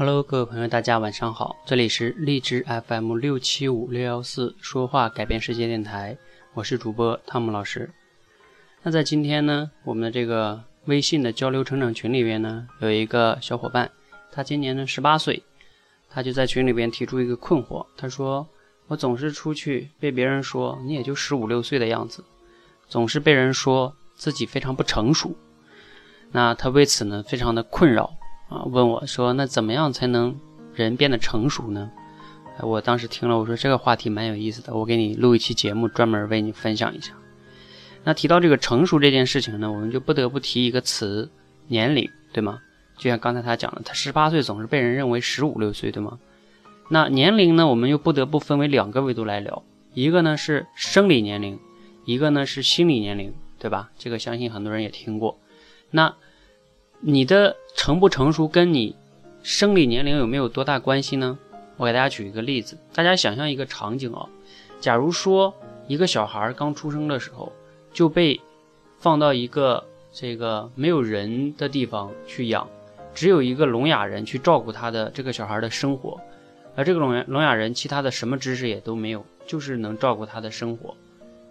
Hello，各位朋友，大家晚上好，这里是荔枝 FM 六七五六幺四说话改变世界电台，我是主播汤姆老师。那在今天呢，我们的这个微信的交流成长群里边呢，有一个小伙伴，他今年呢十八岁，他就在群里边提出一个困惑，他说：“我总是出去被别人说你也就十五六岁的样子，总是被人说自己非常不成熟。”那他为此呢非常的困扰啊，问我说：“那怎么样才能人变得成熟呢？”，我当时听了，我说这个话题蛮有意思的，我给你录一期节目，专门为你分享一下。那提到这个成熟这件事情呢，我们就不得不提一个词——年龄，对吗？就像刚才他讲的，他十八岁总是被人认为十五六岁，对吗？那年龄呢，我们又不得不分为两个维度来聊，一个呢是生理年龄，一个呢是心理年龄，对吧？这个相信很多人也听过。那你的成不成熟跟你生理年龄有没有多大关系呢？我给大家举一个例子，大家想象一个场景啊，假如说一个小孩刚出生的时候。就被放到一个这个没有人的地方去养，只有一个聋哑人去照顾他的这个小孩的生活，而这个聋聋哑人其他的什么知识也都没有，就是能照顾他的生活，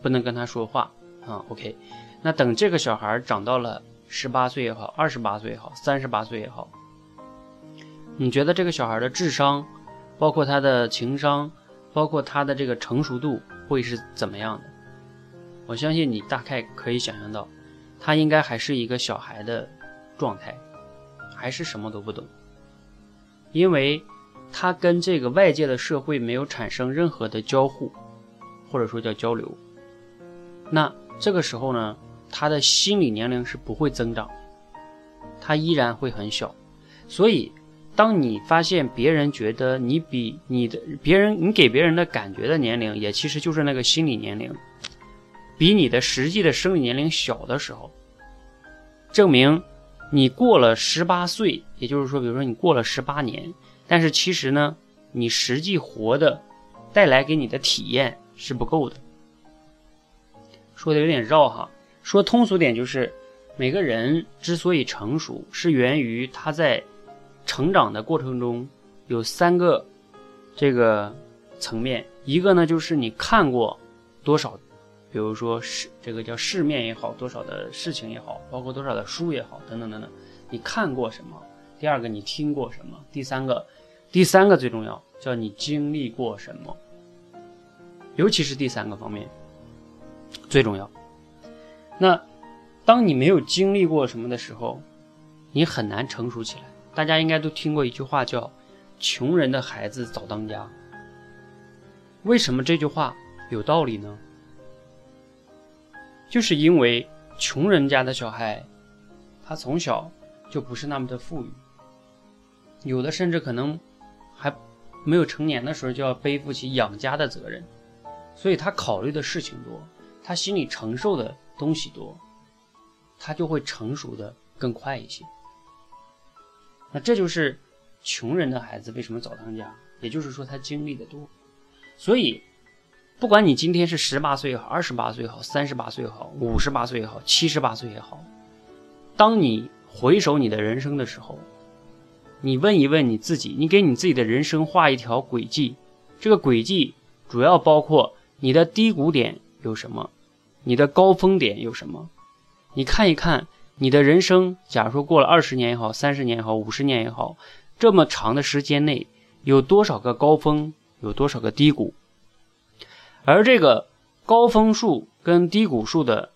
不能跟他说话啊。OK，那等这个小孩长到了十八岁也好，二十八岁也好，三十八岁也好，你觉得这个小孩的智商，包括他的情商，包括他的这个成熟度会是怎么样的？我相信你大概可以想象到，他应该还是一个小孩的状态，还是什么都不懂，因为他跟这个外界的社会没有产生任何的交互，或者说叫交流。那这个时候呢，他的心理年龄是不会增长，他依然会很小。所以，当你发现别人觉得你比你的别人，你给别人的感觉的年龄，也其实就是那个心理年龄。比你的实际的生理年龄小的时候，证明你过了十八岁，也就是说，比如说你过了十八年，但是其实呢，你实际活的带来给你的体验是不够的。说的有点绕哈，说通俗点就是，每个人之所以成熟，是源于他在成长的过程中有三个这个层面，一个呢就是你看过多少。比如说世这个叫世面也好，多少的事情也好，包括多少的书也好，等等等等，你看过什么？第二个你听过什么？第三个，第三个最重要，叫你经历过什么？尤其是第三个方面最重要。那当你没有经历过什么的时候，你很难成熟起来。大家应该都听过一句话，叫“穷人的孩子早当家”。为什么这句话有道理呢？就是因为穷人家的小孩，他从小就不是那么的富裕，有的甚至可能还没有成年的时候就要背负起养家的责任，所以他考虑的事情多，他心里承受的东西多，他就会成熟的更快一些。那这就是穷人的孩子为什么早当家，也就是说他经历的多，所以。不管你今天是十八岁也好，二十八岁也好，三十八岁也好，五十八岁也好，七十八岁也好，当你回首你的人生的时候，你问一问你自己，你给你自己的人生画一条轨迹，这个轨迹主要包括你的低谷点有什么，你的高峰点有什么，你看一看你的人生，假如说过了二十年也好，三十年也好，五十年也好，这么长的时间内有多少个高峰，有多少个低谷。而这个高峰数跟低谷数的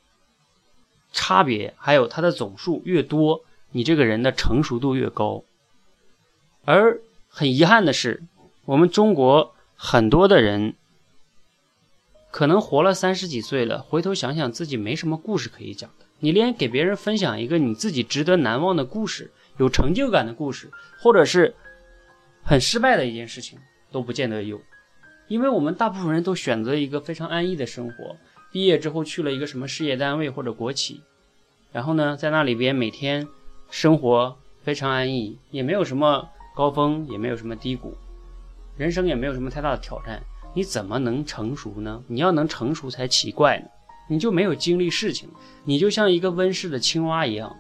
差别，还有它的总数越多，你这个人的成熟度越高。而很遗憾的是，我们中国很多的人可能活了三十几岁了，回头想想自己没什么故事可以讲的。你连给别人分享一个你自己值得难忘的故事、有成就感的故事，或者是很失败的一件事情，都不见得有。因为我们大部分人都选择一个非常安逸的生活，毕业之后去了一个什么事业单位或者国企，然后呢，在那里边每天生活非常安逸，也没有什么高峰，也没有什么低谷，人生也没有什么太大的挑战，你怎么能成熟呢？你要能成熟才奇怪呢！你就没有经历事情，你就像一个温室的青蛙一样，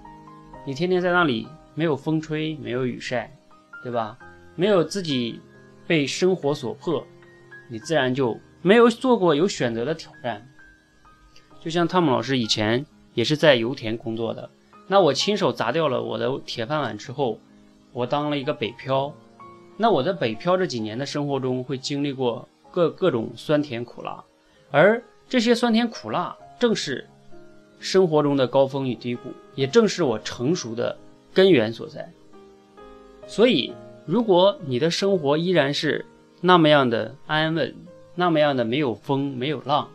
你天天在那里没有风吹，没有雨晒，对吧？没有自己被生活所迫，你自然就没有做过有选择的挑战。就像汤姆老师以前也是在油田工作的，那我亲手砸掉了我的铁饭碗之后，我当了一个北漂。那我在北漂这几年的生活中，会经历过各各种酸甜苦辣，而这些酸甜苦辣正是生活中的高峰与低谷，也正是我成熟的根源所在。所以，如果你的生活依然是那么样的安稳，那么样的没有风没有浪。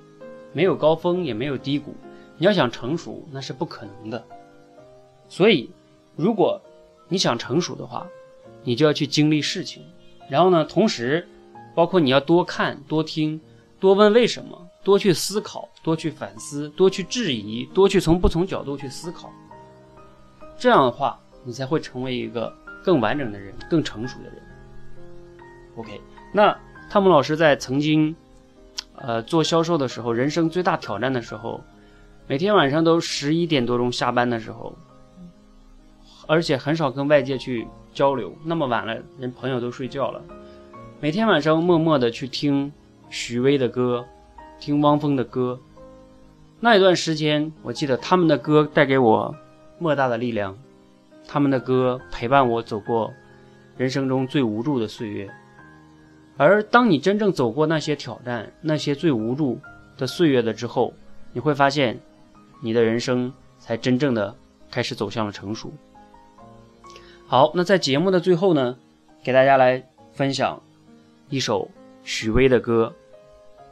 没有高峰，也没有低谷，你要想成熟，那是不可能的。所以，如果你想成熟的话，你就要去经历事情，然后呢，同时，包括你要多看、多听、多问为什么，多去思考、多去反思、多去质疑、多去从不同角度去思考。这样的话，你才会成为一个更完整的人、更成熟的人。OK，那汤姆老师在曾经。呃，做销售的时候，人生最大挑战的时候，每天晚上都十一点多钟下班的时候，而且很少跟外界去交流。那么晚了，人朋友都睡觉了，每天晚上默默的去听许巍的歌，听汪峰的歌。那一段时间，我记得他们的歌带给我莫大的力量，他们的歌陪伴我走过人生中最无助的岁月。而当你真正走过那些挑战、那些最无助的岁月了之后，你会发现，你的人生才真正的开始走向了成熟。好，那在节目的最后呢，给大家来分享一首许巍的歌，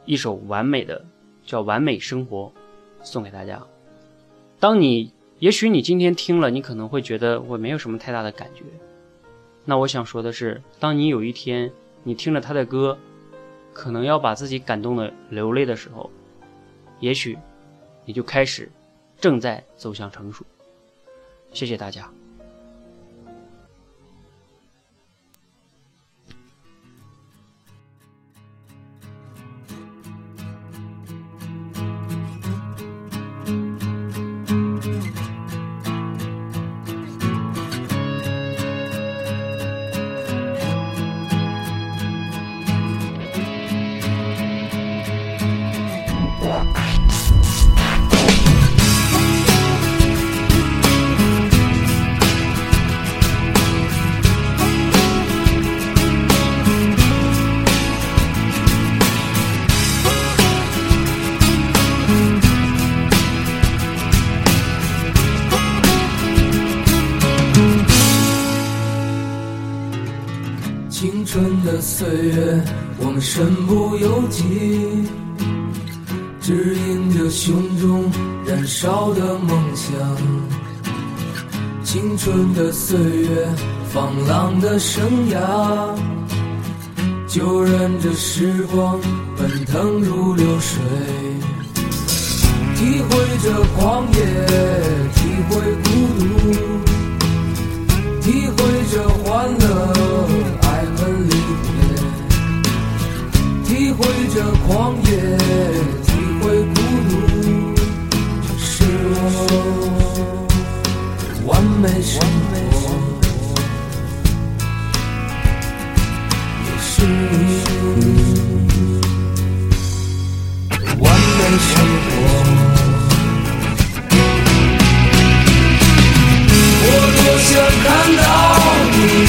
一首完美的叫《完美生活》，送给大家。当你也许你今天听了，你可能会觉得我没有什么太大的感觉。那我想说的是，当你有一天。你听了他的歌，可能要把自己感动的流泪的时候，也许你就开始正在走向成熟。谢谢大家。们身不由己，指引着胸中燃烧的梦想。青春的岁月，放浪的生涯，就任这时光奔腾如流水，体会着狂野，是你完美生活。我多想看到你。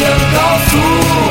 想告诉。